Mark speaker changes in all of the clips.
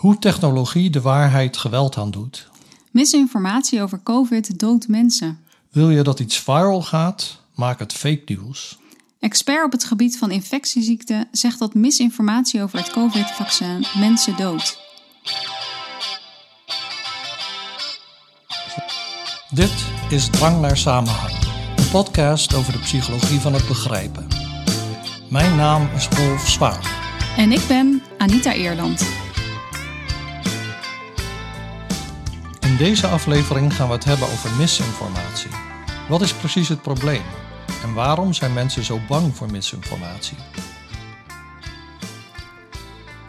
Speaker 1: Hoe technologie de waarheid geweld aandoet.
Speaker 2: Misinformatie over COVID doodt mensen.
Speaker 1: Wil je dat iets viral gaat? Maak het fake nieuws.
Speaker 2: Expert op het gebied van infectieziekten zegt dat misinformatie over het COVID-vaccin mensen doodt.
Speaker 1: Dit is Drang naar Samenhang, een podcast over de psychologie van het begrijpen. Mijn naam is Rolf Zwaan.
Speaker 2: En ik ben Anita Eerland.
Speaker 1: Deze aflevering gaan we het hebben over misinformatie. Wat is precies het probleem? En waarom zijn mensen zo bang voor misinformatie?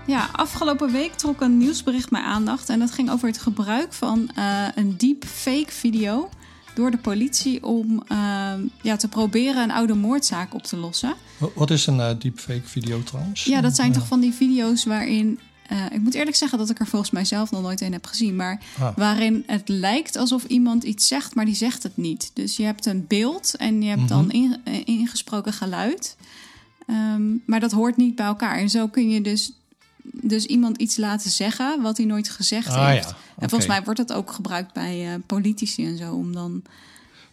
Speaker 2: Ja, afgelopen week trok een nieuwsbericht mijn aandacht. En dat ging over het gebruik van uh, een deepfake video door de politie om uh, ja, te proberen een oude moordzaak op te lossen.
Speaker 1: Wat is een uh, deepfake video trouwens?
Speaker 2: Ja, dat zijn toch van die video's waarin uh, ik moet eerlijk zeggen dat ik er volgens mij zelf nog nooit een heb gezien. Maar ah. waarin het lijkt alsof iemand iets zegt, maar die zegt het niet. Dus je hebt een beeld en je hebt dan mhm. in, ingesproken geluid. Um, maar dat hoort niet bij elkaar. En zo kun je dus, dus iemand iets laten zeggen wat hij nooit gezegd ah, heeft. Ja. En volgens mij wordt dat ook gebruikt bij uh, politici en zo. Om dan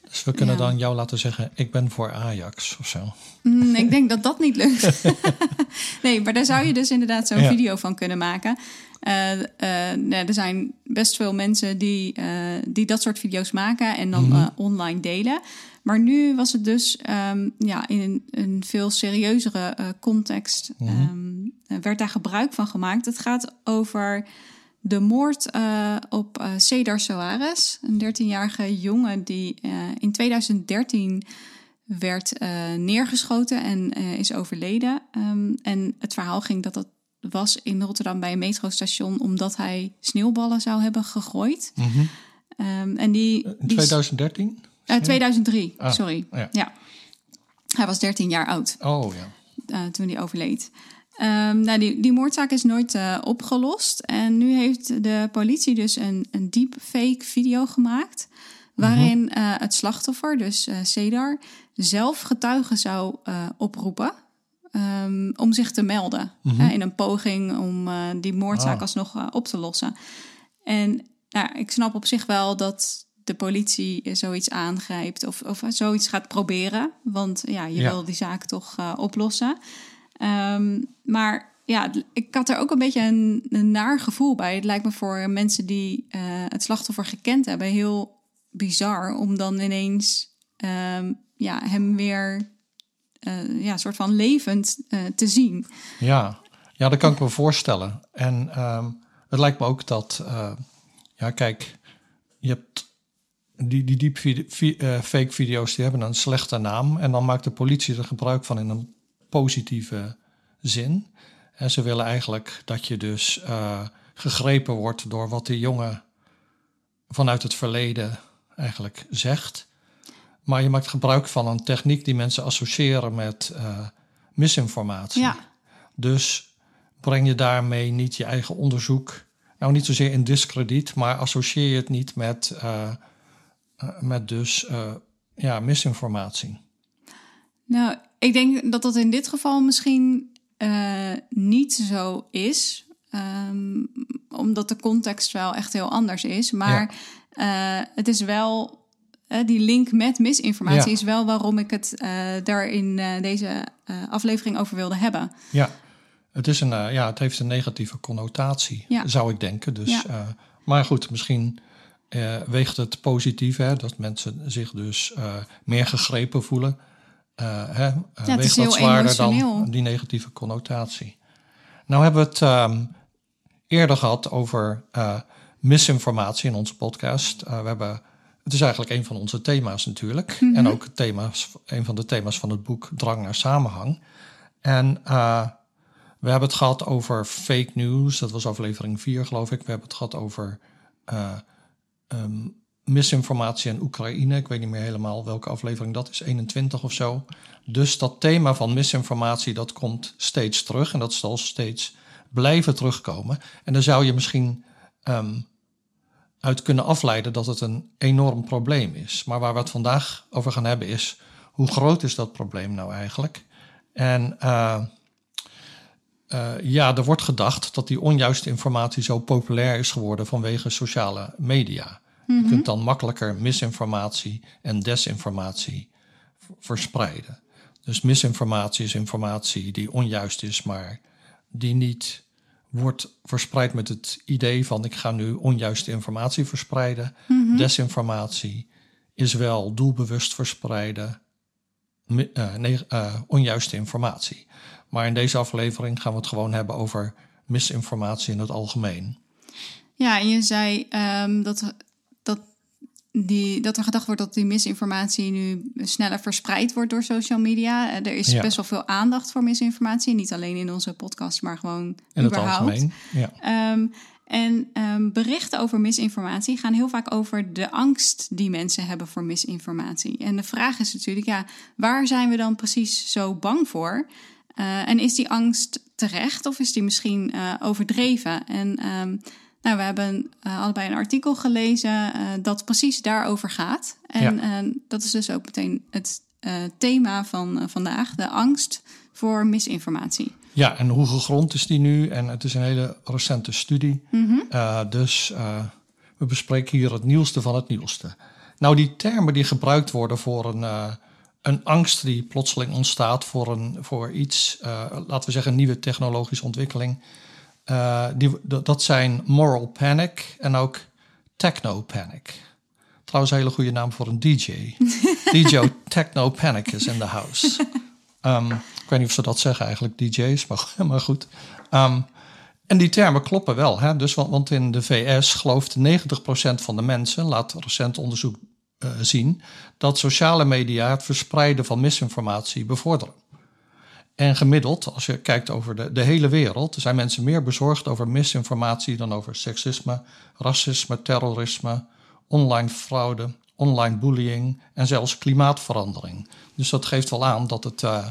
Speaker 1: dus we kunnen dan jou laten zeggen: Ik ben voor Ajax of zo.
Speaker 2: Mm, ik denk dat dat niet lukt. nee, maar daar zou je dus inderdaad zo'n video van kunnen maken. Uh, uh, er zijn best veel mensen die, uh, die dat soort video's maken en dan mm-hmm. online delen. Maar nu was het dus um, ja, in een, een, veel serieuzere context. Mm-hmm. um, werd daar gebruik van gemaakt. Het gaat over de moord uh, op uh, Cedar Soares, een 13-jarige jongen die uh, in 2013 werd neergeschoten en is overleden. Um, en het verhaal ging dat dat was in Rotterdam bij een metrostation omdat hij sneeuwballen zou hebben gegooid.
Speaker 1: Mm -hmm.
Speaker 2: um, en die,
Speaker 1: in 2013?
Speaker 2: 2003, ah, sorry. Ja. ja. Hij was 13 jaar oud.
Speaker 1: Oh ja.
Speaker 2: toen hij overleed. Um, nou, die, die moordzaak is nooit uh, opgelost. En nu heeft de politie dus een, een deepfake video gemaakt. Waarin uh, het slachtoffer, dus uh, Cedar, zelf getuigen zou oproepen. Um, om zich te melden. Mm in een poging om die moordzaak ah. alsnog op te lossen. En nou, ik snap op zich wel dat de politie zoiets aangrijpt of, of zoiets gaat proberen. Want ja, je ja. wil die zaak toch oplossen. Um, maar ja, ik had er ook een beetje een, een, naar gevoel bij. Het lijkt me voor mensen die uh, het slachtoffer gekend hebben heel bizar om dan ineens um, ja, hem weer uh, ja, soort van levend uh, te zien.
Speaker 1: Ja. ja, dat kan ik me voorstellen. En um, het lijkt me ook dat, ja, kijk, je hebt die, die diep fake video's die hebben een slechte naam. En dan maakt de politie er gebruik van in een positieve zin. En ze willen eigenlijk dat je dus uh, gegrepen wordt door wat die jongen vanuit het verleden eigenlijk zegt. Maar je maakt gebruik van een techniek die mensen associëren met uh, misinformatie.
Speaker 2: Ja.
Speaker 1: Dus breng je daarmee niet je eigen onderzoek, nou niet zozeer in discrediet, maar associeer je het niet met, uh, met dus ja, misinformatie.
Speaker 2: Nou, ik denk dat dat in dit geval misschien uh, niet zo is. Um, omdat de context wel echt heel anders is. Maar ja. uh, het is wel. Uh, die link met misinformatie ja. is wel waarom ik het daar in deze aflevering over wilde hebben.
Speaker 1: Ja, het, is een, ja, het heeft een negatieve connotatie, zou ik denken. Dus, maar goed, misschien weegt het positief hè, dat mensen zich dus meer gegrepen voelen. Uh, hè, uh, ja, weegt wat zwaarder dan die negatieve connotatie. Nou hebben we het um, eerder gehad over uh, misinformatie in onze podcast. we hebben, het is eigenlijk een van onze thema's natuurlijk. Mm -hmm. En ook thema's, een van de thema's van het boek Drang naar Samenhang. En we hebben het gehad over fake news. Dat was aflevering 4 geloof ik. We hebben het gehad over um, misinformatie in Oekraïne. Ik weet niet meer helemaal welke aflevering dat is, 21 of zo. Dus dat thema van misinformatie, dat komt steeds terug en dat zal steeds blijven terugkomen. En dan zou je misschien um, uit kunnen afleiden dat het een enorm probleem is. Maar waar we het vandaag over gaan hebben is, hoe groot is dat probleem nou eigenlijk? En uh, ja, er wordt gedacht dat die onjuiste informatie zo populair is geworden vanwege sociale media. Je mhm. kunt dan makkelijker misinformatie en desinformatie verspreiden. Dus misinformatie is informatie die onjuist is, maar die niet wordt verspreid met het idee van ik ga nu onjuiste informatie verspreiden. Mhm. Desinformatie is wel doelbewust verspreiden uh, nee, uh, onjuiste informatie. Maar in deze aflevering gaan we het gewoon hebben over misinformatie in het algemeen.
Speaker 2: Ja, en je zei um, dat die, dat er gedacht wordt dat die misinformatie nu sneller verspreid wordt door social media. Eh, er is best wel veel aandacht voor misinformatie. Niet alleen in onze podcast, maar gewoon in überhaupt. het algemeen. Ja. Ehm, en um, berichten over misinformatie gaan heel vaak over de angst die mensen hebben voor misinformatie. En de vraag is natuurlijk, ja, waar zijn we dan precies zo bang voor? Uh, en is die angst terecht of is die misschien uh, overdreven? En um, nou, we hebben uh, allebei een artikel gelezen uh, dat precies daarover gaat. En ja. uh, dat is dus ook meteen het thema van vandaag: de angst voor misinformatie.
Speaker 1: Ja, en hoe gegrond is die nu? En het is een hele recente studie. Mm -hmm. dus we bespreken hier het nieuwste van het nieuwste. Nou, die termen die gebruikt worden voor een, een angst die plotseling ontstaat voor, een, voor iets, laten we zeggen, een nieuwe technologische ontwikkeling uh, die, dat zijn Moral Panic en ook Techno Panic. Trouwens, een hele goede naam voor een DJ. DJ Techno Panic is in the house. Um, ik weet niet of ze dat zeggen eigenlijk, DJ's, maar, maar goed. Um, en die termen kloppen wel. Hè? Dus, want, want in de VS gelooft 90% van de mensen, laat recent onderzoek uh, zien, dat sociale media het verspreiden van misinformatie bevorderen. En gemiddeld, als je kijkt over de, de hele wereld, zijn mensen meer bezorgd over misinformatie dan over seksisme, racisme, terrorisme, online fraude, online bullying en zelfs klimaatverandering. Dus dat geeft wel aan dat, het, uh,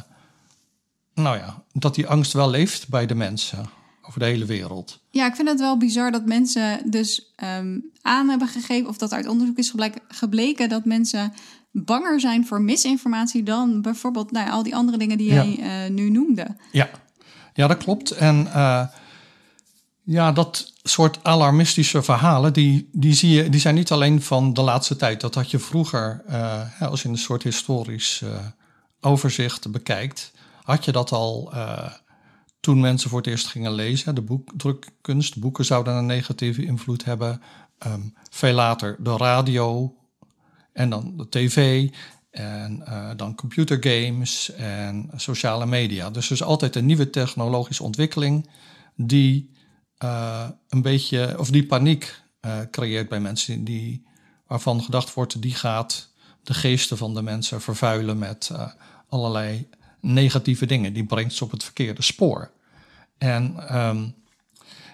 Speaker 1: nou ja, dat die angst wel leeft bij de mensen over de hele wereld.
Speaker 2: Ja, ik vind het wel bizar dat mensen dus um, aan hebben gegeven, of dat uit onderzoek is gebleken, dat mensen banger zijn voor misinformatie dan bijvoorbeeld nou, al die andere dingen die jij uh, nu noemde.
Speaker 1: Ja. ja, dat klopt. En uh, ja, dat soort alarmistische verhalen, die, die, zie je, die zijn niet alleen van de laatste tijd. Dat had je vroeger, uh, als je een soort historisch overzicht bekijkt, had je dat al toen mensen voor het eerst gingen lezen. De boekdrukkunst, boeken zouden een negatieve invloed hebben. Um, veel later de radio, en dan de tv en uh, dan computergames en sociale media. Dus er is altijd een nieuwe technologische ontwikkeling die uh, een beetje, of die paniek uh, creëert bij mensen, die, waarvan gedacht wordt, die gaat de geesten van de mensen vervuilen met allerlei negatieve dingen. Die brengt ze op het verkeerde spoor. En um,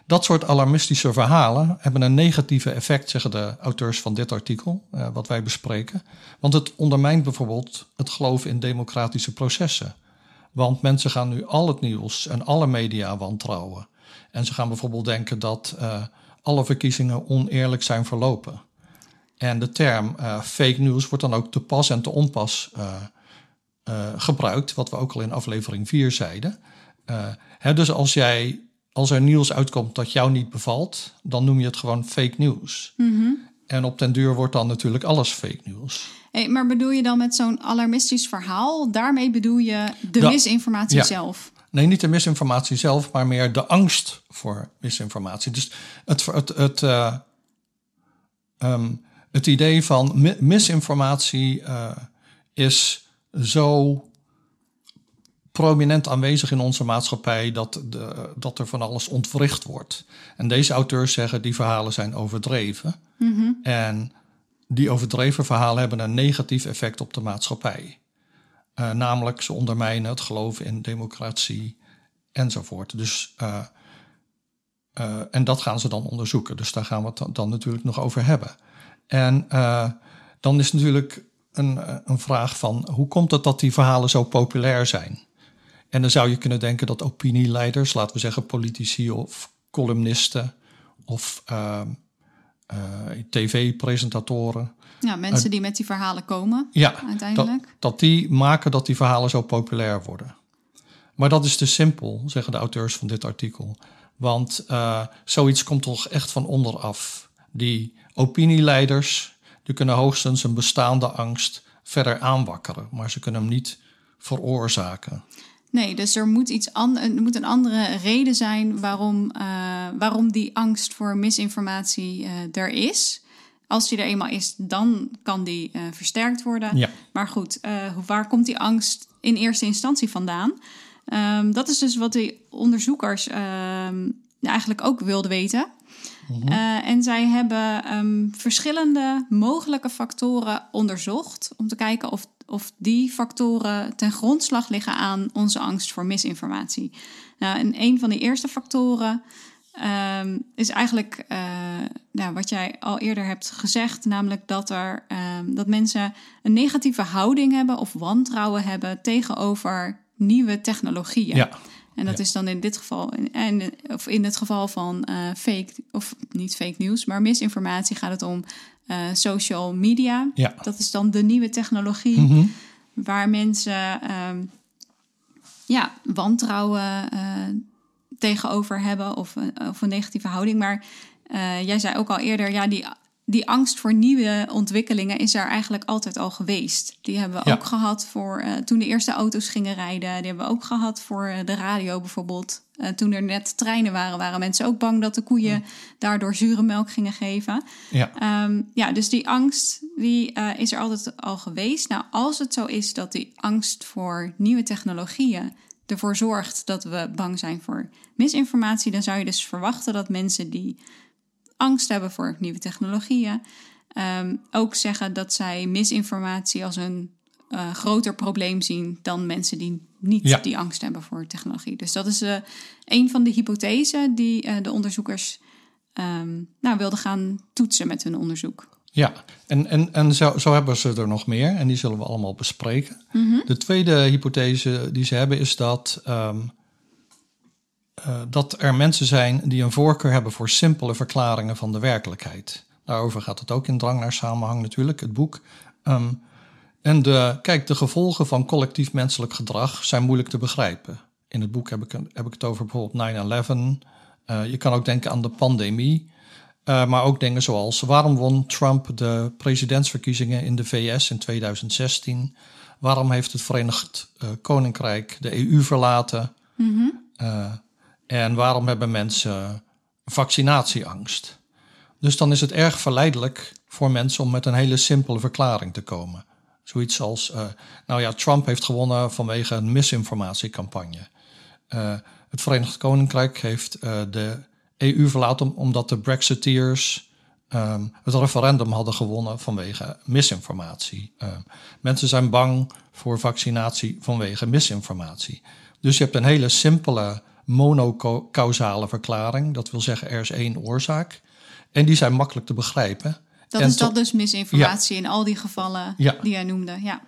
Speaker 1: dat soort alarmistische verhalen hebben een negatieve effect, zeggen de auteurs van dit artikel, uh, wat wij bespreken. Want het ondermijnt bijvoorbeeld het geloof in democratische processen. Want mensen gaan nu al het nieuws en alle media wantrouwen. En ze gaan bijvoorbeeld denken dat uh, alle verkiezingen oneerlijk zijn verlopen. En de term uh, fake news wordt dan ook te pas en te onpas gebruikt, wat we ook al in aflevering 4 zeiden. Hè, dus als jij als er nieuws uitkomt dat jou niet bevalt, dan noem je het gewoon fake news. Mhm. En op den duur wordt dan natuurlijk alles fake news.
Speaker 2: Hey, maar bedoel je dan met zo'n alarmistisch verhaal? Daarmee bedoel je de misinformatie zelf?
Speaker 1: Nee, niet de misinformatie zelf, maar meer de angst voor misinformatie. Dus het, het, het, uh, um, het idee van misinformatie uh, is zo prominent aanwezig in onze maatschappij dat, de, dat er van alles ontwricht wordt. En deze auteurs zeggen die verhalen zijn overdreven. Mm En die overdreven verhalen hebben een negatief effect op de maatschappij. Uh, namelijk, ze ondermijnen het geloof in democratie enzovoort. Dus, uh, uh, en dat gaan ze dan onderzoeken. Dus daar gaan we het dan natuurlijk nog over hebben. En dan is natuurlijk een, een vraag van hoe komt het dat die verhalen zo populair zijn? En dan zou je kunnen denken dat opinieleiders, laten we zeggen politici of columnisten of uh, uh, tv-presentatoren.
Speaker 2: Ja, mensen die met die verhalen komen ja, uiteindelijk.
Speaker 1: Dat, dat, die maken dat die verhalen zo populair worden. maar dat is te simpel, zeggen de auteurs van dit artikel. Want uh, zoiets komt toch echt van onderaf. Die opinieleiders die kunnen hoogstens een bestaande angst verder aanwakkeren, maar ze kunnen hem niet veroorzaken.
Speaker 2: Nee, dus er moet, iets an er moet een andere reden zijn waarom, uh, waarom die angst voor misinformatie uh, er is. Als die er eenmaal is, dan kan die uh, versterkt worden.
Speaker 1: Ja.
Speaker 2: Maar goed, waar komt die angst in eerste instantie vandaan? Um, dat is dus wat die onderzoekers um, eigenlijk ook wilden weten. Mm en zij hebben um, verschillende mogelijke factoren onderzocht om te kijken of of die factoren ten grondslag liggen aan onze angst voor misinformatie. Nou, en een van die eerste factoren um, is eigenlijk uh, nou, wat jij al eerder hebt gezegd, namelijk dat, er, um, dat mensen een negatieve houding hebben of wantrouwen hebben tegenover nieuwe technologieën.
Speaker 1: Ja.
Speaker 2: En dat is dan in dit geval, en, of in het geval van uh, fake, of niet fake nieuws, maar misinformatie gaat het om uh, social media.
Speaker 1: Ja.
Speaker 2: Dat is dan de nieuwe technologie mm -hmm. waar mensen um, ja, wantrouwen uh, tegenover hebben of, of een negatieve houding. Maar jij zei ook al eerder, ja, die die angst voor nieuwe ontwikkelingen is er eigenlijk altijd al geweest. Die hebben we ja. ook gehad voor toen de eerste auto's gingen rijden. Die hebben we ook gehad voor de radio bijvoorbeeld. Uh, toen er net treinen waren, waren mensen ook bang dat de koeien ja. daardoor zure melk gingen geven.
Speaker 1: Ja,
Speaker 2: um, ja dus die angst die, is er altijd al geweest. Nou, als het zo is dat die angst voor nieuwe technologieën ervoor zorgt dat we bang zijn voor misinformatie, dan zou je dus verwachten dat mensen die angst hebben voor nieuwe technologieën. Um, ook zeggen dat zij misinformatie als een uh, groter probleem zien dan mensen die niet ja. die angst hebben voor technologie. Dus dat is uh, een van de hypothesen die uh, de onderzoekers um, nou, wilden gaan toetsen met hun onderzoek.
Speaker 1: Ja, en, en, en zo, zo hebben ze er nog meer en die zullen we allemaal bespreken.
Speaker 2: Mm -hmm.
Speaker 1: De tweede hypothese die ze hebben is dat um, uh, dat er mensen zijn die een voorkeur hebben voor simpele verklaringen van de werkelijkheid. Daarover gaat het ook in Drang naar Samenhang natuurlijk, het boek. Um, en de, kijk, de gevolgen van collectief menselijk gedrag zijn moeilijk te begrijpen. In het boek heb ik, heb ik het over bijvoorbeeld 9-11. Uh, je kan ook denken aan de pandemie. Uh, maar ook dingen zoals waarom won Trump de presidentsverkiezingen in de VS in 2016? Waarom heeft het Verenigd uh, Koninkrijk de EU verlaten?
Speaker 2: Mm -hmm.
Speaker 1: En waarom hebben mensen vaccinatieangst? Dus dan is het erg verleidelijk voor mensen om met een hele simpele verklaring te komen. Zoiets als, uh, nou ja, Trump heeft gewonnen vanwege een misinformatiecampagne. Uh, het Verenigd Koninkrijk heeft uh, de EU verlaten omdat de Brexiteers um, het referendum hadden gewonnen vanwege misinformatie. mensen zijn bang voor vaccinatie vanwege misinformatie. Dus je hebt een hele simpele monocausale verklaring. Dat wil zeggen, er is één oorzaak. En die zijn makkelijk te begrijpen.
Speaker 2: Dat
Speaker 1: en
Speaker 2: is dat dus misinformatie ja. in al die gevallen
Speaker 1: ja.
Speaker 2: die jij noemde. Ja.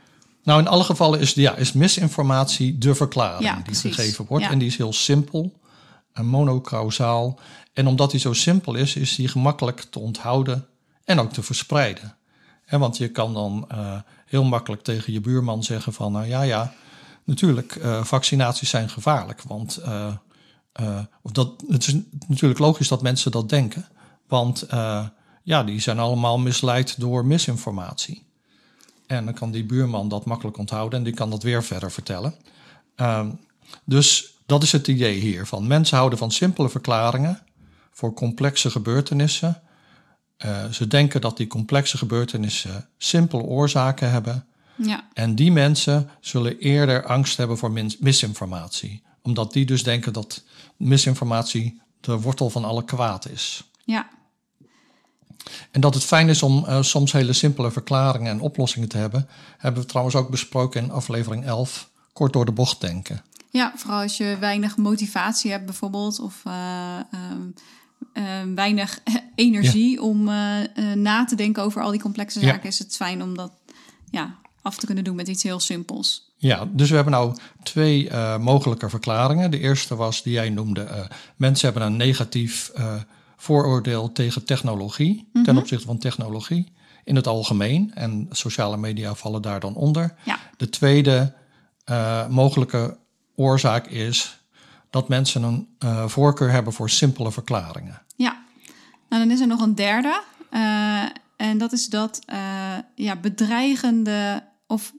Speaker 1: Nou, in alle gevallen is, ja, is misinformatie de verklaring ja, die precies. gegeven wordt. En die is heel simpel en monocausaal. En omdat die zo simpel is, is die gemakkelijk te onthouden en ook te verspreiden. En want je kan dan uh, heel makkelijk tegen je buurman zeggen van, nou ja, ja, natuurlijk, uh, vaccinaties zijn gevaarlijk. Want uh, uh, of dat, het is natuurlijk logisch dat mensen dat denken. Want ja, die zijn allemaal misleid door misinformatie. En dan kan die buurman dat makkelijk onthouden en die kan dat weer verder vertellen. Ehm, dus dat is het idee hier. Van mensen houden van simpele verklaringen voor complexe gebeurtenissen. ze denken dat die complexe gebeurtenissen simpele oorzaken hebben.
Speaker 2: Ja.
Speaker 1: En die mensen zullen eerder angst hebben voor misinformatie. Omdat die dus denken dat misinformatie de wortel van alle kwaad is.
Speaker 2: Ja.
Speaker 1: En dat het fijn is om uh, soms hele simpele verklaringen en oplossingen te hebben, hebben we trouwens ook besproken in aflevering 11, kort door de bocht denken.
Speaker 2: Ja, vooral als je weinig motivatie hebt bijvoorbeeld, of uh, uh, weinig energie ja. om na te denken over al die complexe zaken, ja. is het fijn om dat ja, af te kunnen doen met iets heel simpels.
Speaker 1: Ja, dus we hebben nou twee mogelijke verklaringen. De eerste was die jij noemde: mensen hebben een negatief vooroordeel tegen technologie, mm -hmm. ten opzichte van technologie in het algemeen. En sociale media vallen daar dan onder.
Speaker 2: Ja.
Speaker 1: De tweede mogelijke oorzaak is dat mensen een uh, voorkeur hebben voor simpele verklaringen.
Speaker 2: Ja, nou dan is er nog een derde. Uh, en dat is dat ja, bedreigende of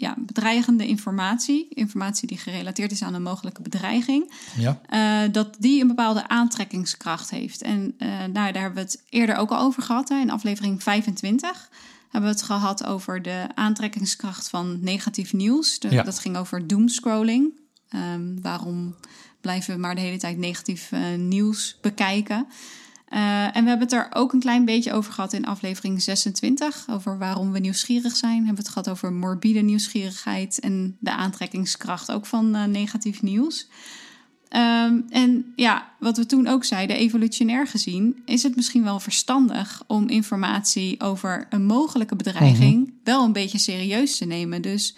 Speaker 2: ja, bedreigende informatie, informatie die gerelateerd is aan een mogelijke bedreiging, ja. Uh, dat die een bepaalde aantrekkingskracht heeft. En uh, nou, daar hebben we het eerder ook al over gehad. Hè. In aflevering 25 hebben we het gehad over de aantrekkingskracht van negatief nieuws. De, ja. Dat ging over doomscrolling. Um, waarom blijven we maar de hele tijd negatief uh, nieuws bekijken? Uh, en we hebben het er ook een klein beetje over gehad in aflevering 26. Over waarom we nieuwsgierig zijn. We hebben het gehad over morbide nieuwsgierigheid en de aantrekkingskracht ook van uh, negatief nieuws. Um, en ja, wat we toen ook zeiden, evolutionair gezien, is het misschien wel verstandig om informatie over een mogelijke bedreiging mm -hmm. wel een beetje serieus te nemen. Dus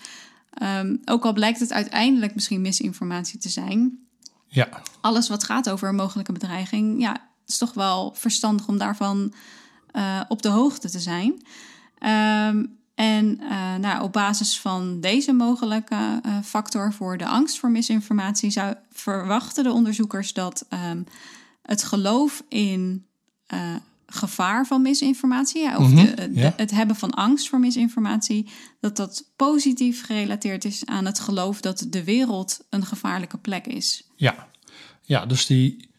Speaker 2: um, ook al blijkt het uiteindelijk misschien misinformatie te zijn. Ja. Alles wat gaat over een mogelijke bedreiging, ja, is toch wel verstandig om daarvan uh, op de hoogte te zijn. Um, en uh, nou, op basis van deze mogelijke uh, factor voor de angst voor misinformatie zou verwachten de onderzoekers dat um, het geloof in gevaar van misinformatie, ja, of mm -hmm, de, de, ja. het hebben van angst voor misinformatie, dat dat positief gerelateerd is aan het geloof dat de wereld een gevaarlijke plek is.
Speaker 1: Ja, ja dus die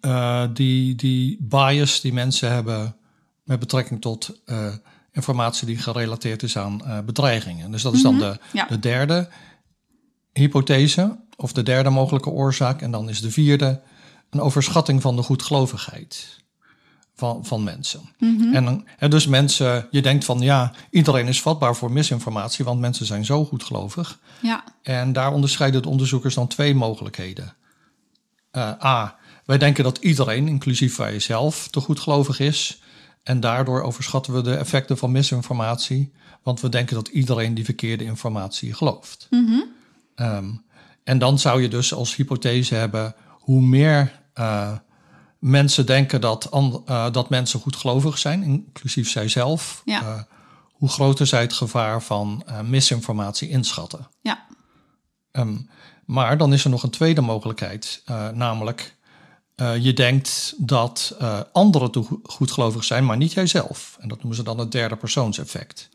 Speaker 1: uh, die, die bias die mensen hebben met betrekking tot uh, informatie die gerelateerd is aan uh, bedreigingen. Dus dat is dan mm -hmm. de, ja. de derde hypothese, of de derde mogelijke oorzaak. En dan is de vierde een overschatting van de goedgelovigheid van, van mensen. Mm -hmm. En, en dus mensen, je denkt van ja, iedereen is vatbaar voor misinformatie, want mensen zijn zo goedgelovig. Ja. En daar onderscheiden de onderzoekers dan twee mogelijkheden. A, wij denken dat iedereen, inclusief wij zelf, te goedgelovig is. En daardoor overschatten we de effecten van misinformatie. Want we denken dat iedereen die verkeerde informatie gelooft. Mm -hmm. um, en dan zou je dus als hypothese hebben: hoe meer uh, mensen denken dat, uh, dat mensen goedgelovig zijn, inclusief zijzelf, ja. uh, hoe groter zij het gevaar van misinformatie inschatten. Ja. Um, maar dan is er nog een tweede mogelijkheid, namelijk uh, je denkt dat uh, anderen toe goedgelovig zijn, maar niet jijzelf. En dat noemen ze dan het derde persoonseffect.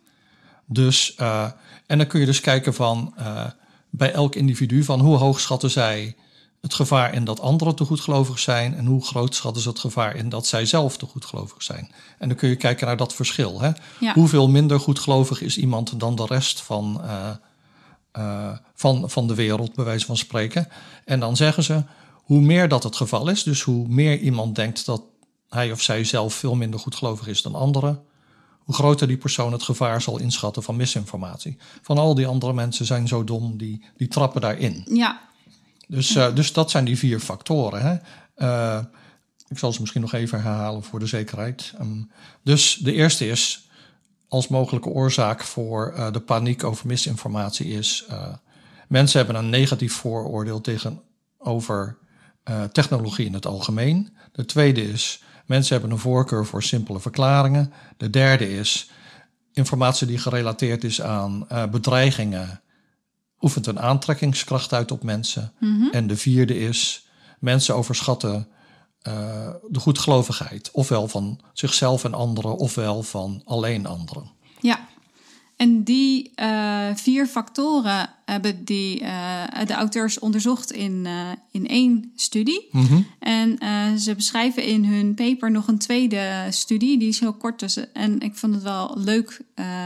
Speaker 1: Dus, uh, en dan kun je dus kijken van bij elk individu van hoe hoog schatten zij het gevaar in dat anderen te goedgelovig zijn en hoe groot schatten ze het gevaar in dat zij zelf te goedgelovig zijn. En dan kun je kijken naar dat verschil. Hè? Ja. Hoeveel minder goedgelovig is iemand dan de rest van, van, van de wereld, bij wijze van spreken. En dan zeggen ze, hoe meer dat het geval is, dus hoe meer iemand denkt dat hij of zij zelf veel minder goedgelovig is dan anderen, hoe groter die persoon het gevaar zal inschatten van misinformatie. Van al die andere mensen zijn zo dom, die, die trappen daarin. Ja. Dus, uh, dus dat zijn die vier factoren. Hè? Uh, ik zal ze misschien nog even herhalen voor de zekerheid. Um, dus de eerste is, als mogelijke oorzaak voor uh, de paniek over misinformatie is, mensen hebben een negatief vooroordeel tegenover uh, technologie in het algemeen. De tweede is, mensen hebben een voorkeur voor simpele verklaringen. De derde is, informatie die gerelateerd is aan uh, bedreigingen oefent een aantrekkingskracht uit op mensen. Mm -hmm. En de vierde is, mensen overschatten uh, de goedgelovigheid. Ofwel van zichzelf en anderen, ofwel van alleen anderen.
Speaker 2: Ja, en die uh, vier factoren hebben die, uh, de auteurs onderzocht in, uh, in één studie. Mm -hmm. En ze beschrijven in hun paper nog een tweede studie. Die is heel kort dus. En ik vond het wel leuk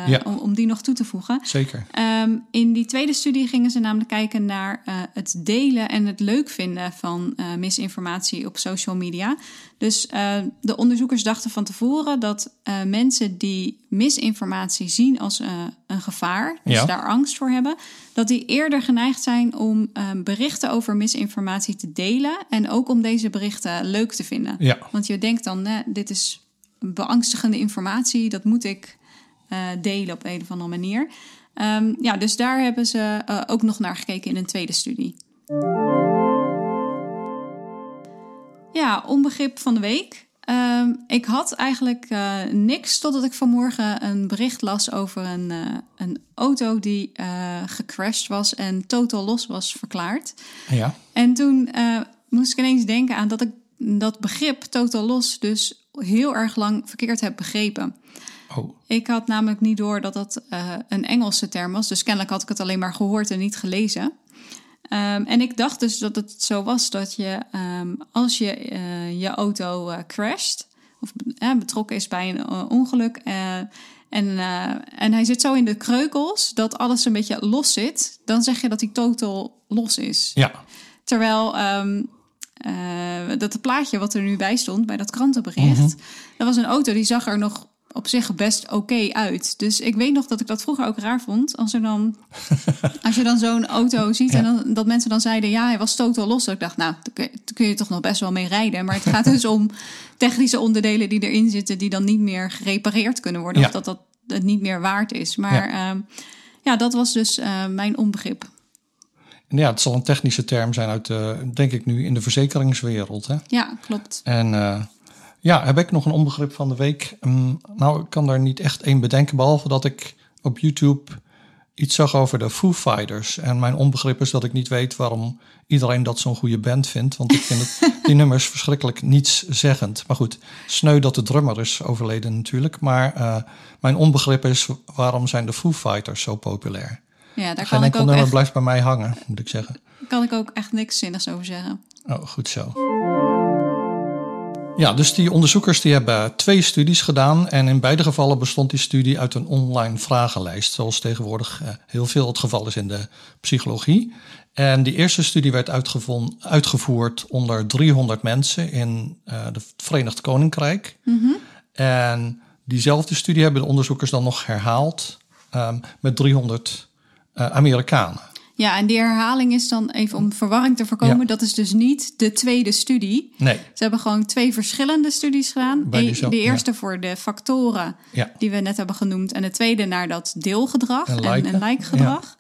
Speaker 2: ja. om, om, die nog toe te voegen.
Speaker 1: Zeker.
Speaker 2: Um, in die tweede studie gingen ze namelijk kijken naar het delen en het leuk vinden van misinformatie op social media. Dus de onderzoekers dachten van tevoren dat mensen die misinformatie zien als een gevaar, dus ja. daar angst voor hebben, dat die eerder geneigd zijn om um, berichten over misinformatie te delen en ook om deze berichten leuk te vinden. Ja. Want je denkt dan, nee, dit is beangstigende informatie, dat moet ik uh, delen op een of andere manier. Um, ja, dus daar hebben ze uh, ook nog naar gekeken in een tweede studie. Ja, onbegrip van de week. Ehm, ik had eigenlijk uh, niks totdat ik vanmorgen een bericht las over een, uh, een auto die uh, gecrashed was en totaal los was verklaard.
Speaker 1: Ja.
Speaker 2: En toen moest ik ineens denken aan dat ik dat begrip totaal los dus heel erg lang verkeerd heb begrepen.
Speaker 1: Oh.
Speaker 2: Ik had namelijk niet door dat dat een Engelse term was, dus kennelijk had ik het alleen maar gehoord en niet gelezen. Um, en ik dacht dus dat het zo was dat je, um, als je uh, je auto uh, crasht, of uh, betrokken is bij een ongeluk, en, en hij zit zo in de kreukels dat alles een beetje los zit, dan zeg je dat hij totaal los is.
Speaker 1: Ja.
Speaker 2: Terwijl um, dat het plaatje wat er nu bij stond, bij dat krantenbericht, mm -hmm. dat was een auto die zag er nog op zich best oké uit. Dus ik weet nog dat ik dat vroeger ook raar vond. Als, er dan, als je dan zo'n auto ziet en dan, dat mensen dan zeiden... ja, hij was totaal los. ik dacht, nou, daar kun je toch nog best wel mee rijden. Maar het gaat dus om technische onderdelen die erin zitten... die dan niet meer gerepareerd kunnen worden.
Speaker 1: Ja.
Speaker 2: Of dat dat het niet meer waard is. Maar ja, uh, ja dat was dus uh, mijn onbegrip.
Speaker 1: Ja, het zal een technische term zijn uit, uh, denk ik nu, in de verzekeringswereld. Hè?
Speaker 2: Ja, klopt.
Speaker 1: En uh, ja, heb ik nog een onbegrip van de week? Um, nou, ik kan daar niet echt één bedenken, behalve dat ik op YouTube iets zag over de Foo Fighters. En mijn onbegrip is dat ik niet weet waarom iedereen dat zo'n goede band vindt. Want ik vind het, die nummers verschrikkelijk nietszeggend. Maar goed, sneu dat de drummer is overleden natuurlijk. Maar uh, mijn onbegrip is waarom zijn de Foo Fighters zo populair?
Speaker 2: Ja, daar
Speaker 1: Geen
Speaker 2: kan ik
Speaker 1: enkel
Speaker 2: ook
Speaker 1: nummer
Speaker 2: echt,
Speaker 1: blijft bij mij hangen, moet ik zeggen.
Speaker 2: kan ik ook echt niks zinnigs over zeggen.
Speaker 1: Oh, goed zo. Ja, dus die onderzoekers die hebben twee studies gedaan. En in beide gevallen bestond die studie uit een online vragenlijst. Zoals tegenwoordig heel veel het geval is in de psychologie. En die eerste studie werd uitgevoerd onder 300 mensen in uh, het Verenigd Koninkrijk.
Speaker 2: Mm -hmm.
Speaker 1: En diezelfde studie hebben de onderzoekers dan nog herhaald um, met 300 uh, Amerikanen.
Speaker 2: Ja, en die herhaling is dan even om verwarring te voorkomen.
Speaker 1: Ja.
Speaker 2: Dat is dus niet de tweede studie.
Speaker 1: Nee.
Speaker 2: Ze hebben gewoon twee verschillende studies gedaan. De eerste voor de factoren
Speaker 1: Ja.
Speaker 2: die we net hebben genoemd. En de tweede naar dat deelgedrag
Speaker 1: En
Speaker 2: en, en lijkgedrag.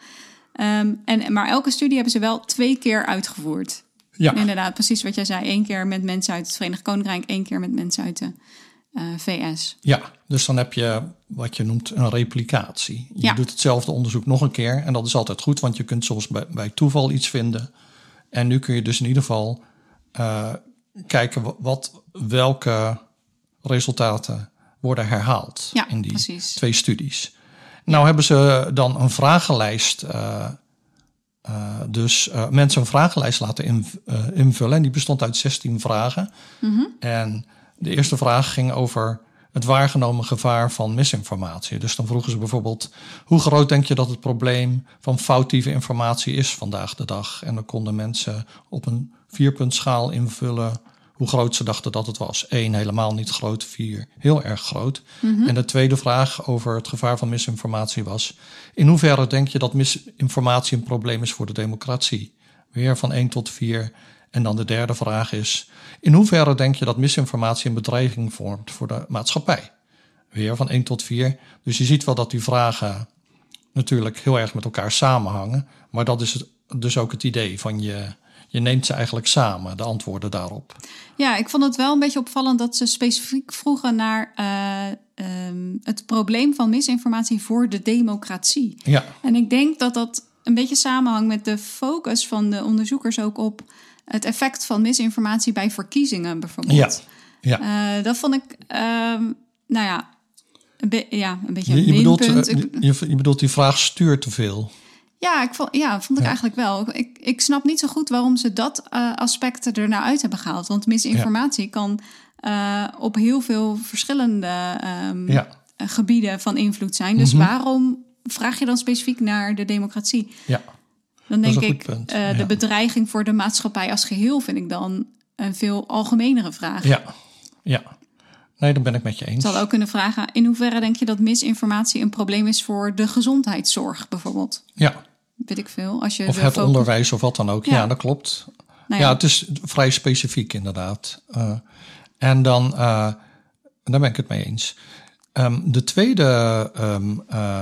Speaker 2: Ehm, en, maar elke studie hebben ze wel twee keer uitgevoerd.
Speaker 1: Ja.
Speaker 2: Inderdaad, precies wat jij zei. Eén keer met mensen uit het Verenigd Koninkrijk, één keer met mensen uit de eh, VS.
Speaker 1: Ja, dus dan heb je wat je noemt een replicatie. Je
Speaker 2: Ja.
Speaker 1: doet hetzelfde onderzoek nog een keer en dat is altijd goed, want je kunt soms bij, bij toeval iets vinden. En nu kun je dus in ieder geval eh, kijken wa- wat, welke resultaten worden herhaald
Speaker 2: Ja,
Speaker 1: in die
Speaker 2: precies.
Speaker 1: twee studies. Nou hebben ze dan een vragenlijst, eh, dus mensen een vragenlijst laten in- invullen. En die bestond uit 16 vragen.
Speaker 2: Mhm.
Speaker 1: En de eerste vraag ging over het waargenomen gevaar van misinformatie. Dus dan vroegen ze bijvoorbeeld: hoe groot denk je dat het probleem van foutieve informatie is vandaag de dag? En dan konden mensen op een vierpuntschaal invullen hoe groot ze dachten dat het was. Eén helemaal niet groot, vier heel erg groot. En de tweede vraag over het gevaar van misinformatie was: in hoeverre denk je dat misinformatie een probleem is voor de democratie? Weer van 1 tot 4. En dan de derde vraag is: in hoeverre denk je dat misinformatie een bedreiging vormt voor de maatschappij? Weer van 1 tot 4. Dus je ziet wel dat die vragen natuurlijk heel erg met elkaar samenhangen. Maar dat is het, dus ook het idee van je, je neemt ze eigenlijk samen, de antwoorden daarop.
Speaker 2: Ja, ik vond het wel een beetje opvallend dat ze specifiek vroegen naar eh, ehm, het probleem van misinformatie voor de democratie.
Speaker 1: Ja,
Speaker 2: En ik denk dat dat een beetje samenhangt met de focus van de onderzoekers ook op het effect van misinformatie bij verkiezingen bijvoorbeeld.
Speaker 1: ja.
Speaker 2: Eh, dat vond ik, ehm, nou ja, een, be- ja, een beetje een
Speaker 1: Je, je, bedoelt, eh, je, je bedoelt die vraag stuurt te veel.
Speaker 2: ja, ik vond, ja, vond ik
Speaker 1: Ja.
Speaker 2: eigenlijk wel. Ik, ik snap niet zo goed waarom ze dat eh, aspect er nou uit hebben gehaald. Want misinformatie kan op heel veel verschillende ehm,
Speaker 1: Ja,
Speaker 2: eh, gebieden van invloed zijn. Dus
Speaker 1: Mhm.
Speaker 2: waarom vraag je dan specifiek naar de democratie?
Speaker 1: ja.
Speaker 2: Dan denk ik, eh, de bedreiging voor de maatschappij als geheel vind ik dan een veel algemenere vraag.
Speaker 1: ja, ja. Nee, dan ben ik met je eens.
Speaker 2: Ik zal ook kunnen vragen, in hoeverre denk je dat misinformatie een probleem is voor de gezondheidszorg bijvoorbeeld?
Speaker 1: Ja,
Speaker 2: Weet ik veel. Als je
Speaker 1: of het onderwijs of wat dan ook. Ja,
Speaker 2: Ja.
Speaker 1: dat klopt.
Speaker 2: Nou
Speaker 1: ja.
Speaker 2: ja,
Speaker 1: het is vrij specifiek inderdaad. Eh, en dan, eh, daar ben ik het mee eens. Ehm, de tweede ehm, eh,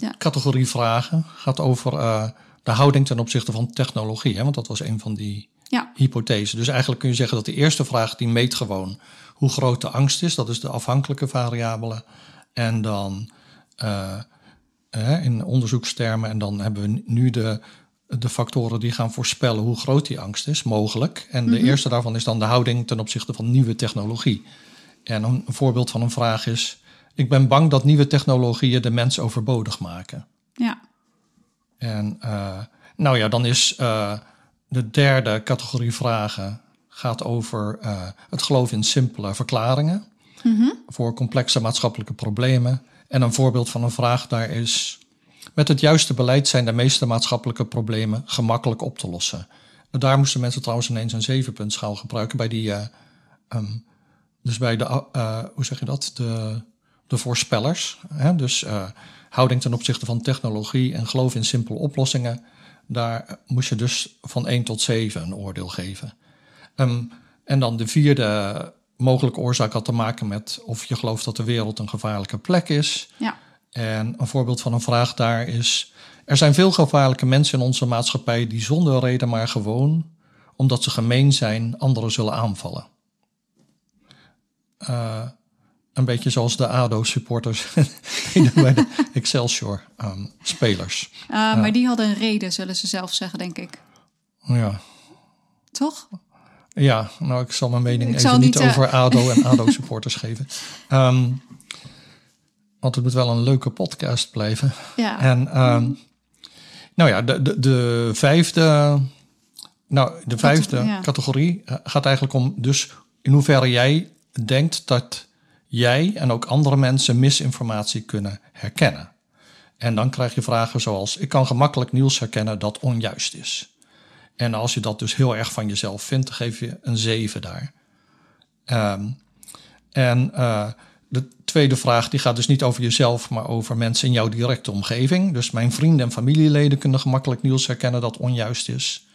Speaker 2: Ja.
Speaker 1: categorie vragen gaat over eh, de houding ten opzichte van technologie. Hè? Want dat was een van die
Speaker 2: ja.
Speaker 1: hypothese. Dus eigenlijk kun je zeggen dat de eerste vraag die meet gewoon hoe groot de angst is. Dat is de afhankelijke variabele. En dan in onderzoekstermen. En dan hebben we nu de, de factoren die gaan voorspellen hoe groot die angst is, mogelijk. En de mhm. eerste daarvan is dan de houding ten opzichte van nieuwe technologie. En een voorbeeld van een vraag is: Ik ben bang dat nieuwe technologieën de mens overbodig maken.
Speaker 2: Ja.
Speaker 1: En uh, nou ja, dan is uh, de derde categorie vragen gaat over uh, het geloof in simpele verklaringen mm voor complexe maatschappelijke problemen. En een voorbeeld van een vraag daar is: met het juiste beleid zijn de meeste maatschappelijke problemen gemakkelijk op te lossen. Daar moesten mensen trouwens ineens een zevenpuntschaal gebruiken bij die, um, dus bij de, hoe zeg je dat, de, de voorspellers. Hè? Dus uh, houding ten opzichte van technologie en geloof in simpele oplossingen. Daar moest je dus van 1 tot 7 een oordeel geven. Um, en dan de vierde mogelijke oorzaak had te maken met of je gelooft dat de wereld een gevaarlijke plek is.
Speaker 2: Ja.
Speaker 1: En een voorbeeld van een vraag daar is: er zijn veel gevaarlijke mensen in onze maatschappij die zonder reden maar gewoon, omdat ze gemeen zijn, anderen zullen aanvallen. Uh, een beetje zoals de ADO-supporters bij de Excelsior-spelers.
Speaker 2: Ehm, uh, maar die hadden een reden, zullen ze zelf zeggen, denk ik.
Speaker 1: Ja.
Speaker 2: Toch?
Speaker 1: Ja, nou, ik zal mijn mening even niet, uh... over ADO en ADO-supporters geven. Um, want het moet wel een leuke podcast blijven.
Speaker 2: Ja.
Speaker 1: En um, nou ja, de, de, de vijfde, nou, de vijfde categorie eh, gaat eigenlijk om dus in hoeverre jij denkt dat jij en ook andere mensen misinformatie kunnen herkennen. En dan krijg je vragen zoals: Ik kan gemakkelijk nieuws herkennen dat onjuist is. En als je dat dus heel erg van jezelf vindt, geef je een 7 daar. Um, en uh, de tweede vraag die gaat dus niet over jezelf, maar over mensen in jouw directe omgeving. Dus mijn vrienden en familieleden kunnen gemakkelijk nieuws herkennen dat onjuist is.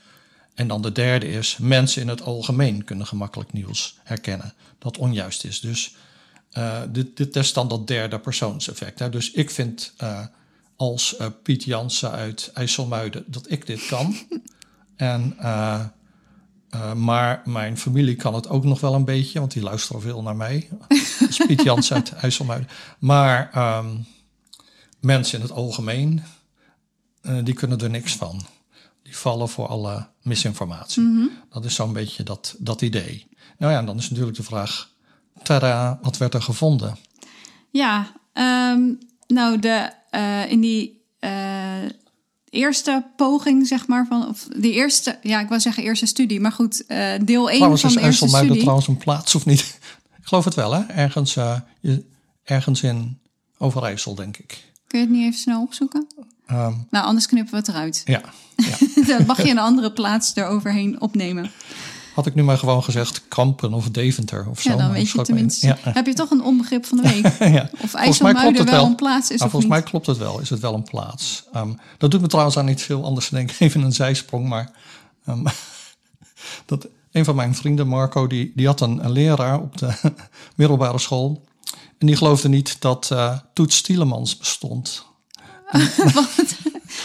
Speaker 1: En dan de derde is, mensen in het algemeen kunnen gemakkelijk nieuws herkennen dat onjuist is. Dus uh, dit, dit test dan dat derde persoonseffect. Hè. Dus ik vind uh, als uh, Piet Jansen uit IJsselmuiden dat ik dit kan. en maar mijn familie kan het ook nog wel een beetje, want die luisteren veel naar mij. Piet Jans uit IJsselmuiden. Maar um, mensen in het algemeen, die kunnen er niks van. Die vallen voor alle misinformatie. Mm -hmm. Dat is zo'n beetje dat, dat idee. Nou ja, en dan is natuurlijk de vraag, wat werd er gevonden?
Speaker 2: Ja, um, nou de, uh, in die eerste poging, zeg maar, van of de eerste, ja, ik wil zeggen eerste studie, maar goed, uh, deel 1
Speaker 1: trouwens,
Speaker 2: van de eerste studie.
Speaker 1: er trouwens een plaats of niet? ik geloof het wel, hè? Ergens, ergens in Overijssel, denk ik.
Speaker 2: Kun je het niet even snel opzoeken? Um, nou, anders knippen we het eruit.
Speaker 1: Ja. ja.
Speaker 2: Dan mag je een andere plaats eroverheen opnemen.
Speaker 1: Had ik nu maar gewoon gezegd Kampen of Deventer of zo.
Speaker 2: Ja, dan weet je tenminste. Ja. Heb je toch een onbegrip van de week? ja. Of IJsselmuiden wel, wel een plaats is
Speaker 1: nou, Volgens mij klopt het wel. Is het wel een plaats. Um, dat doet me trouwens aan niet veel anders. Denk ik even een zijsprong. Maar um, dat, een van mijn vrienden, Marco, die, die had een, een leraar op de middelbare school. En die geloofde niet dat uh, Toets Tielemans bestond.
Speaker 2: Wat?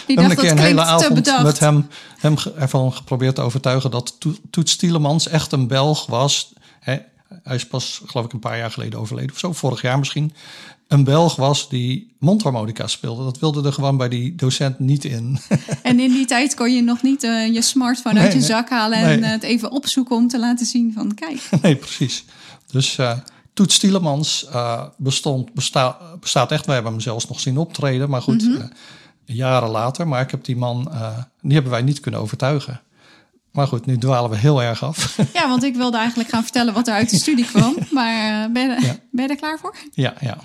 Speaker 1: Ik heb een keer een hele avond met hem, hem ervan geprobeerd te overtuigen dat Toets Tielemans echt een Belg was. hij is pas, geloof ik, een paar jaar geleden overleden of zo, vorig jaar misschien. Een Belg was die mondharmonica speelde. Dat wilde er gewoon bij die docent niet in.
Speaker 2: En in die tijd kon je nog niet uh, je smartphone uit je zak halen en nee. het even opzoeken om te laten zien van kijk.
Speaker 1: Nee, precies. Dus uh, Toets Tielemans bestond, besta, bestaat echt. We hebben hem zelfs nog zien optreden. Maar goed, mm -hmm jaren later. Maar ik heb die man, uh, die hebben wij niet kunnen overtuigen. Maar goed, nu dwalen we heel erg af.
Speaker 2: Ja, want ik wilde eigenlijk gaan vertellen wat er uit de studie kwam. Maar uh, ben, je, ja. ben je er klaar voor?
Speaker 1: Ja, ja.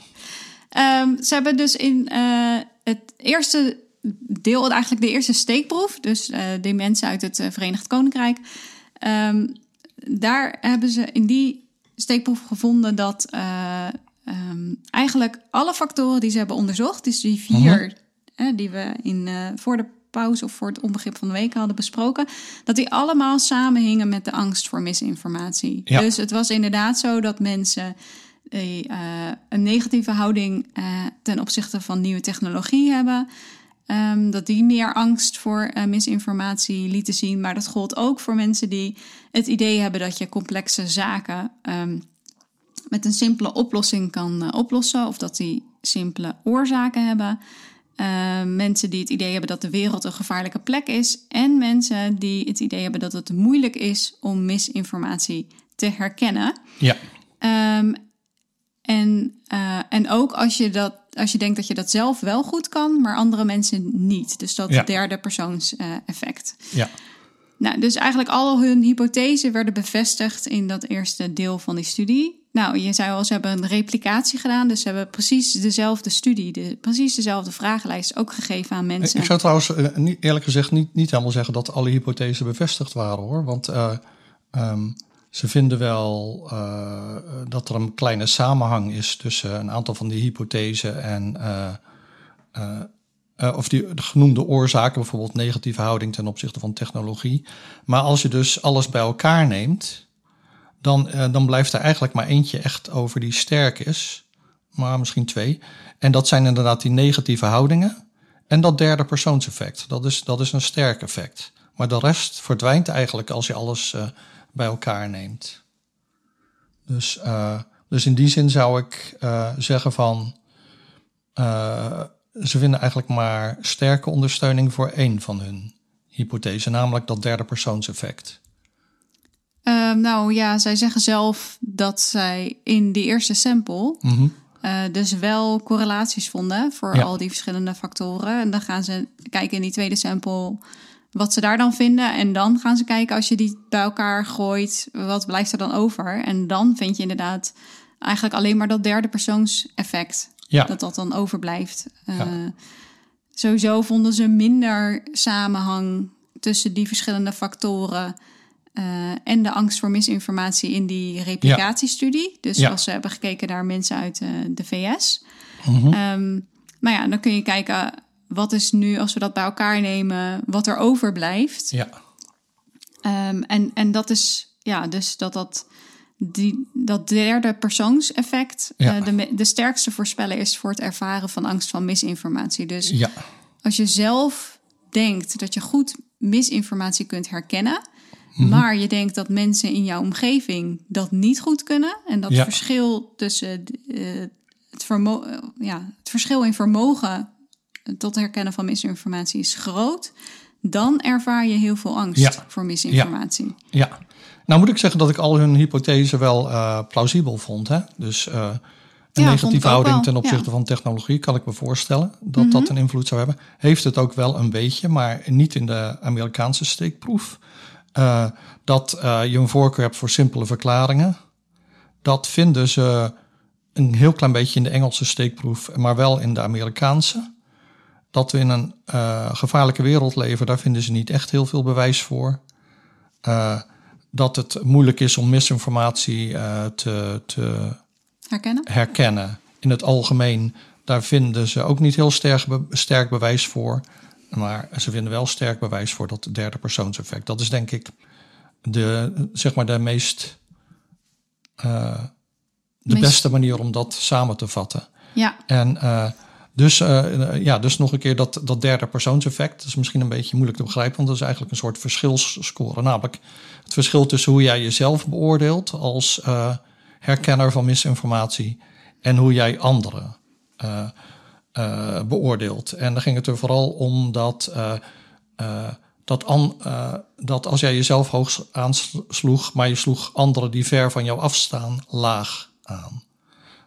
Speaker 2: Um, ze hebben dus in uh, het eerste deel, eigenlijk de eerste steekproef, dus uh, die mensen uit het Verenigd Koninkrijk, um, daar hebben ze in die steekproef gevonden dat um, eigenlijk alle factoren die ze hebben onderzocht, dus die vier -huh die we in, uh, voor de pauze of voor het onbegrip van de week hadden besproken, dat die allemaal samenhingen met de angst voor misinformatie. Ja. Dus het was inderdaad zo dat mensen die, uh, een negatieve houding uh, ten opzichte van nieuwe technologie hebben. Ehm, dat die meer angst voor uh, misinformatie lieten zien. Maar dat gold ook voor mensen die het idee hebben dat je complexe zaken um, met een simpele oplossing kan oplossen. Of dat die simpele oorzaken hebben. Uh, mensen die het idee hebben dat de wereld een gevaarlijke plek is. En mensen die het idee hebben dat het moeilijk is om misinformatie te herkennen.
Speaker 1: Ja.
Speaker 2: Um, en, uh, en ook als je, dat, als je denkt dat je dat zelf wel goed kan, maar andere mensen niet. Dus dat derde persoons uh, effect.
Speaker 1: Ja.
Speaker 2: Nou, dus eigenlijk al hun hypothesen werden bevestigd in dat eerste deel van die studie. Nou, je zei al, ze hebben een replicatie gedaan. Dus ze hebben precies dezelfde studie, de, precies dezelfde vragenlijst ook gegeven aan mensen.
Speaker 1: Ik zou trouwens niet, eerlijk gezegd niet, niet helemaal zeggen dat alle hypothesen bevestigd waren hoor. Want uh, um, ze vinden wel uh, dat er een kleine samenhang is tussen een aantal van die hypothesen en. of die genoemde oorzaken, bijvoorbeeld negatieve houding ten opzichte van technologie. Maar als je dus alles bij elkaar neemt, dan, uh, dan blijft er eigenlijk maar eentje echt over die sterk is. Maar misschien twee. En dat zijn inderdaad die negatieve houdingen. En dat derde persoonseffect. Dat is, dat is een sterk effect. Maar de rest verdwijnt eigenlijk als je alles uh, bij elkaar neemt. Dus, uh, dus in die zin zou ik zeggen van. ze vinden eigenlijk maar sterke ondersteuning voor één van hun hypothese, namelijk dat derde persoonseffect.
Speaker 2: Uh, nou ja, zij zeggen zelf dat zij in die eerste sample mm -hmm. uh, dus wel correlaties vonden voor ja. al die verschillende factoren. En dan gaan ze kijken in die tweede sample wat ze daar dan vinden. En dan gaan ze kijken als je die bij elkaar gooit, wat blijft er dan over? En dan vind je inderdaad eigenlijk alleen maar dat derde persoons effect.
Speaker 1: Ja.
Speaker 2: Dat dat dan overblijft. Uh, ja. Sowieso vonden ze minder samenhang tussen die verschillende factoren. Uh, en de angst voor misinformatie in die replicatiestudie. Ja. Dus ja. als ze hebben gekeken naar mensen uit uh, de VS. Mm -hmm. um, maar ja, dan kun je kijken wat is nu, als we dat bij elkaar nemen, wat er overblijft.
Speaker 1: Ja.
Speaker 2: Um, en, en dat is, ja, dus dat dat, die, dat derde persoonseffect ja. uh, de, de sterkste voorspeller is voor het ervaren van angst van misinformatie. Dus
Speaker 1: ja.
Speaker 2: als je zelf denkt dat je goed misinformatie kunt herkennen Mm-hmm. Maar je denkt dat mensen in jouw omgeving dat niet goed kunnen. En dat ja. verschil tussen uh, het, vermo ja, het verschil in vermogen tot herkennen van misinformatie is groot. Dan ervaar je heel veel angst
Speaker 1: ja.
Speaker 2: voor misinformatie.
Speaker 1: Ja. ja. nou moet ik zeggen dat ik al hun hypothesen wel uh, plausibel vond. Hè? Dus uh, een negatieve houding ten opzichte van technologie kan ik me voorstellen dat mm-hmm. dat een invloed zou hebben. Heeft het ook wel een beetje, maar niet in de Amerikaanse steekproef. Uh, dat uh, je een voorkeur hebt voor simpele verklaringen. Dat vinden ze een heel klein beetje in de Engelse steekproef, maar wel in de Amerikaanse. Dat we in een uh, gevaarlijke wereld leven, daar vinden ze niet echt heel veel bewijs voor. dat het moeilijk is om misinformatie te, te
Speaker 2: herkennen.
Speaker 1: herkennen. In het algemeen, daar vinden ze ook niet heel sterk, sterk bewijs voor. Maar ze vinden wel sterk bewijs voor dat derde persoonseffect. Dat is denk ik de, zeg maar de meest. Uh, de meest... beste manier om dat samen te vatten.
Speaker 2: Ja.
Speaker 1: En uh, dus, uh, ja, dus nog een keer dat, dat derde persoonseffect. Dat is misschien een beetje moeilijk te begrijpen, want dat is eigenlijk een soort verschilscore. Namelijk het verschil tussen hoe jij jezelf beoordeelt als herkenner van misinformatie en hoe jij anderen uh, beoordeeld. En dan ging het er vooral om dat, uh, uh, dat, an, dat als jij jezelf hoog aansloeg, maar je sloeg anderen die ver van jou afstaan laag aan,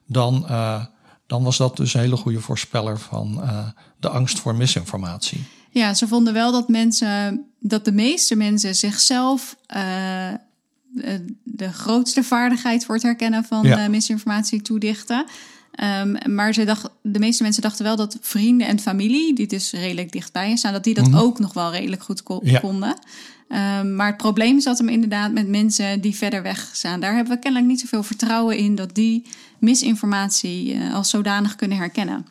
Speaker 1: dan, dan was dat dus een hele goede voorspeller van de angst voor misinformatie.
Speaker 2: Ja, ze vonden wel dat mensen, dat de meeste mensen zichzelf de grootste vaardigheid voor het herkennen van ja. misinformatie toedichten. Um, maar ze dacht, de meeste mensen dachten wel dat vrienden en familie, die dus redelijk dichtbij staan, dat die dat mm -hmm. ook nog wel redelijk goed ko ja. konden. Um, maar het probleem zat hem inderdaad met mensen die verder weg staan. Daar hebben we kennelijk niet zoveel vertrouwen in dat die misinformatie uh, als zodanig kunnen herkennen.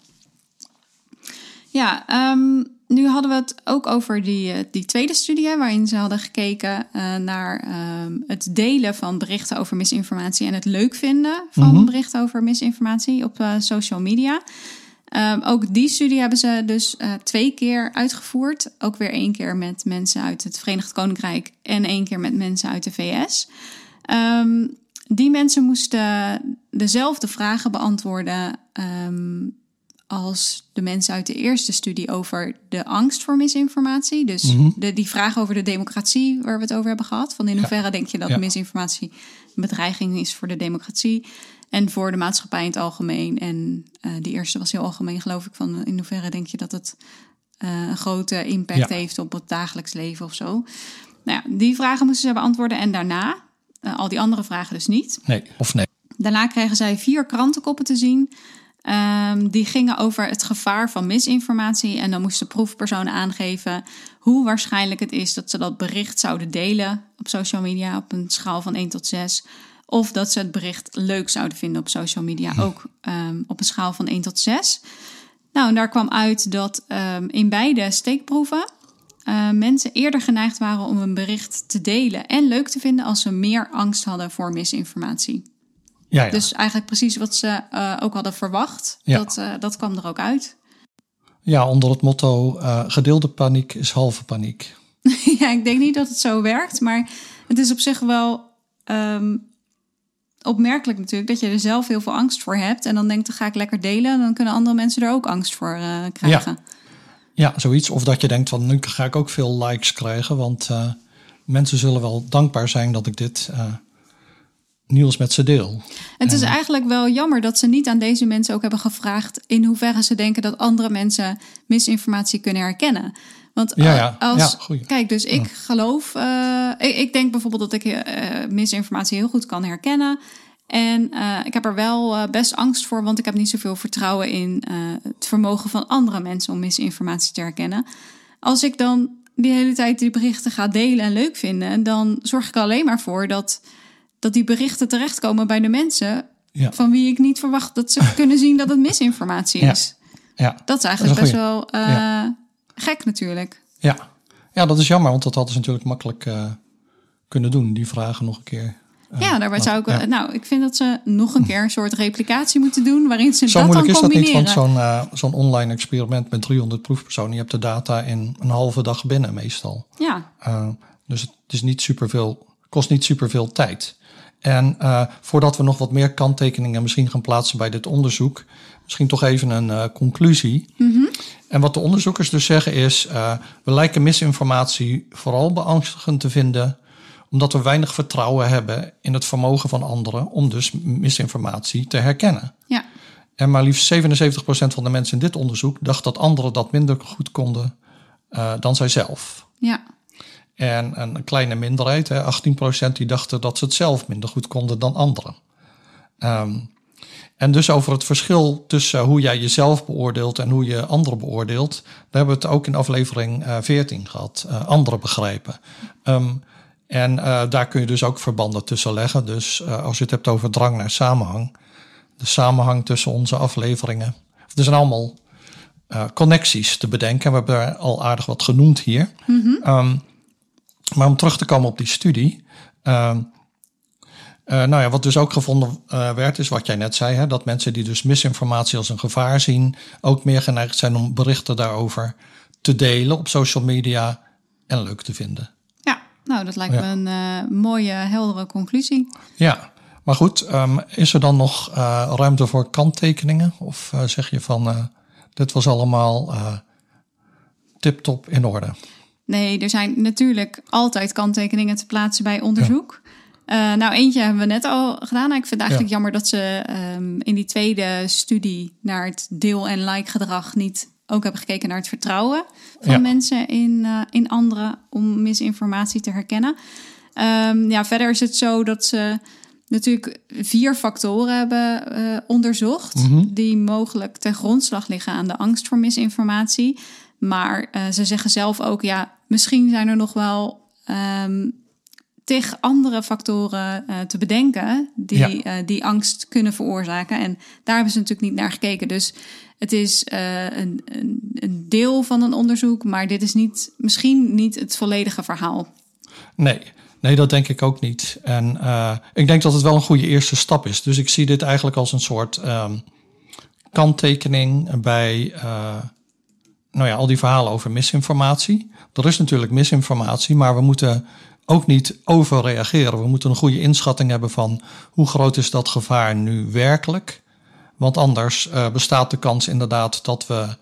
Speaker 2: Ja, um, nu hadden we het ook over die, uh, die tweede studie, waarin ze hadden gekeken uh, naar um, het delen van berichten over misinformatie en het leuk vinden van mm -hmm. berichten over misinformatie op uh, social media. Ehm, ook die studie hebben ze dus uh, twee keer uitgevoerd. Ook weer één keer met mensen uit het Verenigd Koninkrijk en één keer met mensen uit de VS. Um, die mensen moesten dezelfde vragen beantwoorden als de mensen uit de eerste studie over de angst voor misinformatie. Dus mhm. de, die vraag over de democratie waar we het over hebben gehad. Van in hoeverre denk je dat misinformatie een bedreiging is voor de democratie en voor de maatschappij in het algemeen. En uh, die eerste was heel algemeen, geloof ik. Van in hoeverre denk je dat het uh, een grote impact heeft op het dagelijks leven of zo. Nou ja, die vragen moesten ze beantwoorden. En daarna, uh, al die andere vragen dus niet.
Speaker 1: Nee, of nee.
Speaker 2: Daarna kregen zij vier krantenkoppen te zien Um, die gingen over het gevaar van misinformatie. En dan moesten proefpersonen aangeven hoe waarschijnlijk het is dat ze dat bericht zouden delen op social media op een schaal van 1 tot 6. Of dat ze het bericht leuk zouden vinden op social media, hm. ook um, op een schaal van 1 tot 6. Nou, en daar kwam uit dat um, in beide steekproeven uh, mensen eerder geneigd waren om een bericht te delen en leuk te vinden als ze meer angst hadden voor misinformatie. Ja, ja. Dus eigenlijk precies wat ze uh, ook hadden verwacht. Ja. Dat, uh, dat kwam er ook uit.
Speaker 1: Ja, onder het motto uh, gedeelde paniek is halve paniek.
Speaker 2: ja, ik denk niet dat het zo werkt, maar het is op zich wel um, opmerkelijk natuurlijk dat je er zelf heel veel angst voor hebt en dan denkt, dan ga ik lekker delen, dan kunnen andere mensen er ook angst voor krijgen.
Speaker 1: Ja. ja, zoiets. Of dat je denkt van nu ga ik ook veel likes krijgen, want mensen zullen wel dankbaar zijn dat ik dit nieuws met ze deel.
Speaker 2: Het is eigenlijk wel jammer dat ze niet aan deze mensen ook hebben gevraagd in hoeverre ze denken dat andere mensen misinformatie kunnen herkennen. Want ja, ja. als kijk, dus ik geloof, uh, ik, ik, denk bijvoorbeeld dat ik uh, misinformatie heel goed kan herkennen. En uh, ik heb er wel best angst voor, want ik heb niet zoveel vertrouwen in het vermogen van andere mensen om misinformatie te herkennen. Als ik dan die hele tijd die berichten ga delen en leuk vinden, dan zorg ik er alleen maar voor dat dat die berichten terechtkomen bij de mensen van wie ik niet verwacht dat ze kunnen zien dat het misinformatie is. Ja. ja. Dat is eigenlijk best wel uh, gek natuurlijk.
Speaker 1: Ja. ja, dat is jammer, want dat hadden ze natuurlijk makkelijk uh, kunnen doen, die vragen nog een keer.
Speaker 2: Uh, ja, daarbij zou ik. Nou, ik vind dat ze nog een keer een soort replicatie moeten doen. waarin ze
Speaker 1: Zo
Speaker 2: dat
Speaker 1: moeilijk
Speaker 2: is
Speaker 1: dat niet, want zo'n zo'n online experiment met 300 proefpersonen. Je hebt de data in een halve dag binnen, meestal.
Speaker 2: Ja.
Speaker 1: dus het is niet superveel, kost niet superveel tijd. En uh, voordat we nog wat meer kanttekeningen misschien gaan plaatsen bij dit onderzoek, misschien toch even een uh, conclusie. Mm -hmm. En wat de onderzoekers dus zeggen is, uh, we lijken misinformatie vooral beangstigend te vinden, omdat we weinig vertrouwen hebben in het vermogen van anderen om dus misinformatie te herkennen.
Speaker 2: Ja.
Speaker 1: En maar liefst 77% van de mensen in dit onderzoek dacht dat anderen dat minder goed konden dan zijzelf.
Speaker 2: Ja.
Speaker 1: En een kleine minderheid, hè, 18%, die dachten dat ze het zelf minder goed konden dan anderen. Um, en dus over het verschil tussen hoe jij jezelf beoordeelt en hoe je anderen beoordeelt, daar hebben we het ook in aflevering uh, 14 gehad, uh, anderen begrijpen. Um, en uh, daar kun je dus ook verbanden tussen leggen. Dus uh, als je het hebt over drang naar samenhang, de samenhang tussen onze afleveringen. Er zijn allemaal connecties te bedenken. We hebben er al aardig wat genoemd hier. Mm -hmm. um, maar om terug te komen op die studie. Uh, uh, nou ja, wat dus ook gevonden uh, werd, is wat jij net zei: hè, dat mensen die dus misinformatie als een gevaar zien, ook meer geneigd zijn om berichten daarover te delen op social media en leuk te vinden.
Speaker 2: Ja, nou, dat lijkt ja. me een mooie, heldere conclusie.
Speaker 1: Ja, maar goed, um, is er dan nog ruimte voor kanttekeningen? Of zeg je van dit was allemaal tip-top in orde?
Speaker 2: Nee, er zijn natuurlijk altijd kanttekeningen te plaatsen bij onderzoek. Ja. Uh, nou, eentje hebben we net al gedaan. Ik vind het eigenlijk ja. jammer dat ze um, in die tweede studie naar het deel- en like-gedrag niet ook hebben gekeken naar het vertrouwen van ja. mensen in, uh, in anderen om misinformatie te herkennen. Um, ja, verder is het zo dat ze natuurlijk vier factoren hebben uh, onderzocht mm -hmm. die mogelijk ten grondslag liggen aan de angst voor misinformatie. Maar uh, ze zeggen zelf ook, ja, misschien zijn er nog wel um, tig andere factoren uh, te bedenken die, ja. uh, die angst kunnen veroorzaken. En daar hebben ze natuurlijk niet naar gekeken. Dus het is een, een, een, deel van een onderzoek, maar dit is niet, misschien niet het volledige verhaal.
Speaker 1: Nee. Nee, dat denk ik ook niet. En ik denk dat het wel een goede eerste stap is. Dus ik zie dit eigenlijk als een soort um, kanttekening bij nou ja, al die verhalen over misinformatie. Er is natuurlijk misinformatie, maar we moeten ook niet overreageren. We moeten een goede inschatting hebben van hoe groot is dat gevaar nu werkelijk. Want anders bestaat de kans inderdaad dat we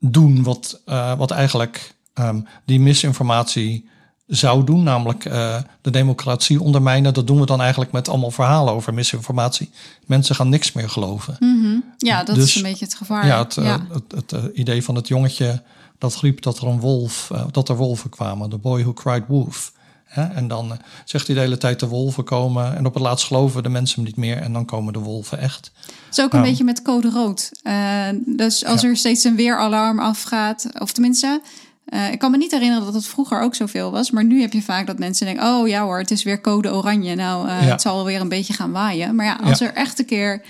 Speaker 1: doen wat, wat eigenlijk um, die misinformatie zou doen, namelijk uh, de democratie ondermijnen. Dat doen we dan eigenlijk met allemaal verhalen over misinformatie. Mensen gaan niks meer geloven.
Speaker 2: Mm -hmm. Ja, dat is dus een beetje het gevaar.
Speaker 1: Ja, het, ja. Uh, het, uh, idee van het jongetje dat riep dat er een wolf, dat er wolven kwamen. The boy who cried wolf. En dan zegt hij de hele tijd de wolven komen. En op het laatst geloven de mensen hem niet meer. En dan komen de wolven echt.
Speaker 2: Het is ook een beetje met code rood. dus als ja. er steeds een weeralarm afgaat, of tenminste uh, ik kan me niet herinneren dat het vroeger ook zoveel was. Maar nu heb je vaak dat mensen denken: oh ja hoor, het is weer code oranje. Nou, uh, ja. het zal weer een beetje gaan waaien. Maar ja, als ja. er echt een keer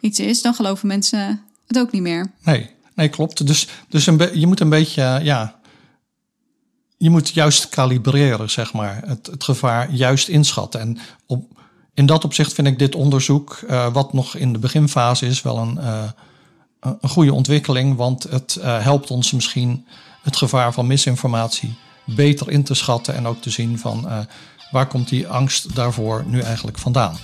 Speaker 2: iets is, dan geloven mensen het ook niet meer.
Speaker 1: Nee, nee klopt. Dus, dus een je moet een beetje, ja. Je moet juist kalibreren, zeg maar. Het, het gevaar juist inschatten. En op, in dat opzicht vind ik dit onderzoek, uh, wat nog in de beginfase is, wel een, een goede ontwikkeling. Want het helpt ons misschien het gevaar van misinformatie beter in te schatten en ook te zien van uh, waar komt die angst daarvoor nu eigenlijk vandaan.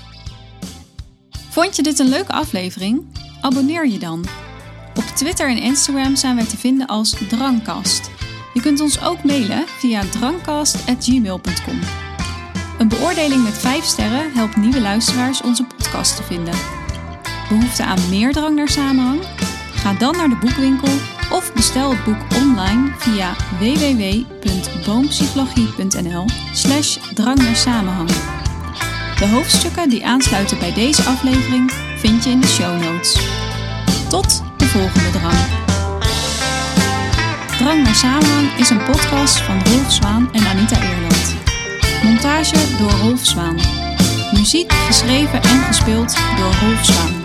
Speaker 2: Vond je dit een leuke aflevering? Abonneer je dan. Op Twitter en Instagram zijn wij te vinden als Drangkast. Je kunt ons ook mailen via drangkast.gmail.com. Een beoordeling met 5 sterren helpt nieuwe luisteraars onze podcast te vinden. Behoefte aan meer drang naar samenhang? Ga dan naar de boekwinkel of bestel het boek online via www.boompsychologie.nl slash drang naar samenhang. De hoofdstukken die aansluiten bij deze aflevering vind je in de show notes. Tot de volgende drang. Drang naar samenhang is een podcast van Rolf Zwaan en Anita Eerland. Montage door Rolf Zwaan. Muziek geschreven en gespeeld door Rolf Zwaan.